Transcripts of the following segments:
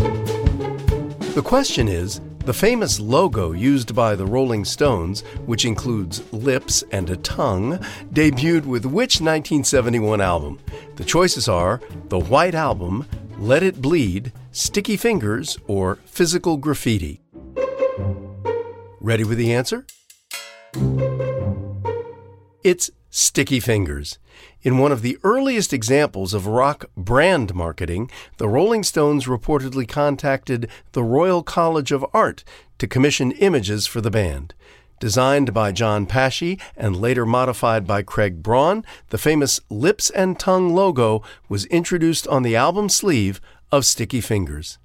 The question is the famous logo used by the Rolling Stones, which includes lips and a tongue, debuted with which 1971 album? The choices are The White Album, Let It Bleed, Sticky Fingers, or Physical Graffiti. Ready with the answer? It's Sticky Fingers. In one of the earliest examples of rock brand marketing, the Rolling Stones reportedly contacted the Royal College of Art to commission images for the band. Designed by John Pasche and later modified by Craig Braun, the famous lips and tongue logo was introduced on the album sleeve of Sticky Fingers.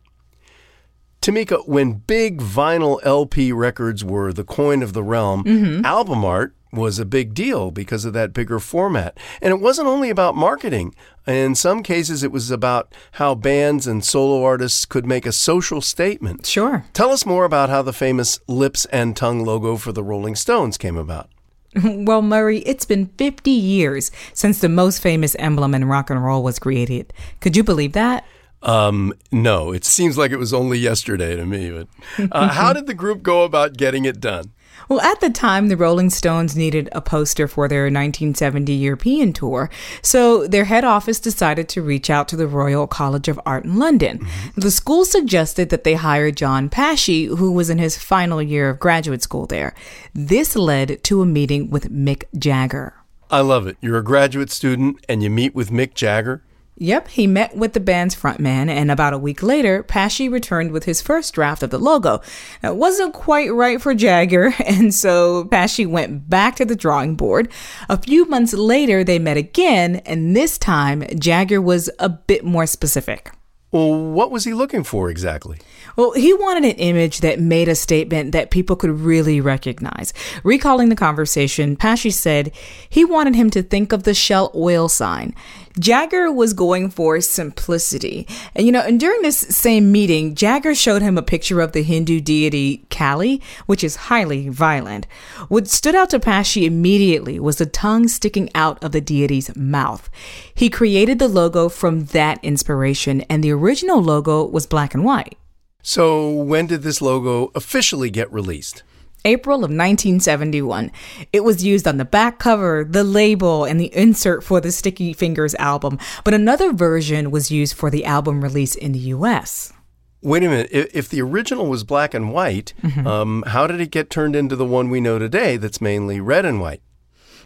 Tamika, when big vinyl LP records were the coin of the realm, mm-hmm. album art was a big deal because of that bigger format. And it wasn't only about marketing. In some cases, it was about how bands and solo artists could make a social statement. Sure. Tell us more about how the famous lips and tongue logo for the Rolling Stones came about. Well, Murray, it's been 50 years since the most famous emblem in rock and roll was created. Could you believe that? Um, no, it seems like it was only yesterday to me. But uh, how did the group go about getting it done? Well, at the time, the Rolling Stones needed a poster for their 1970 European tour, so their head office decided to reach out to the Royal College of Art in London. Mm-hmm. The school suggested that they hire John Pasche, who was in his final year of graduate school there. This led to a meeting with Mick Jagger. I love it. You're a graduate student and you meet with Mick Jagger. Yep, he met with the band's frontman, and about a week later, Pasche returned with his first draft of the logo. It wasn't quite right for Jagger, and so Pasche went back to the drawing board. A few months later, they met again, and this time, Jagger was a bit more specific. Well, what was he looking for exactly? Well, he wanted an image that made a statement that people could really recognize. Recalling the conversation, Pasche said he wanted him to think of the Shell oil sign. Jagger was going for simplicity. And you know, and during this same meeting, Jagger showed him a picture of the Hindu deity Kali, which is highly violent. What stood out to Pasche immediately was the tongue sticking out of the deity's mouth. He created the logo from that inspiration, and the original logo was black and white. So, when did this logo officially get released? April of 1971. It was used on the back cover, the label, and the insert for the Sticky Fingers album, but another version was used for the album release in the US. Wait a minute. If the original was black and white, mm-hmm. um, how did it get turned into the one we know today that's mainly red and white?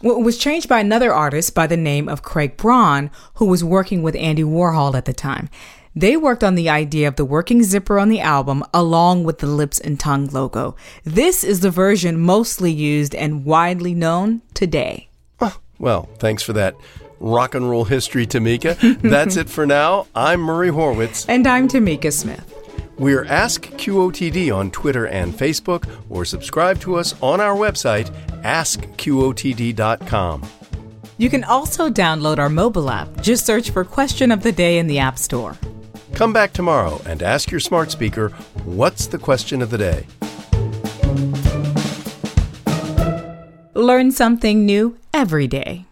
Well, it was changed by another artist by the name of Craig Braun, who was working with Andy Warhol at the time. They worked on the idea of the working zipper on the album along with the lips and tongue logo. This is the version mostly used and widely known today. well, thanks for that rock and roll history, Tamika. That's it for now. I'm Murray Horwitz. And I'm Tamika Smith. We're Ask QOTD on Twitter and Facebook, or subscribe to us on our website, askqotd.com. You can also download our mobile app. Just search for Question of the Day in the App Store. Come back tomorrow and ask your smart speaker, What's the question of the day? Learn something new every day.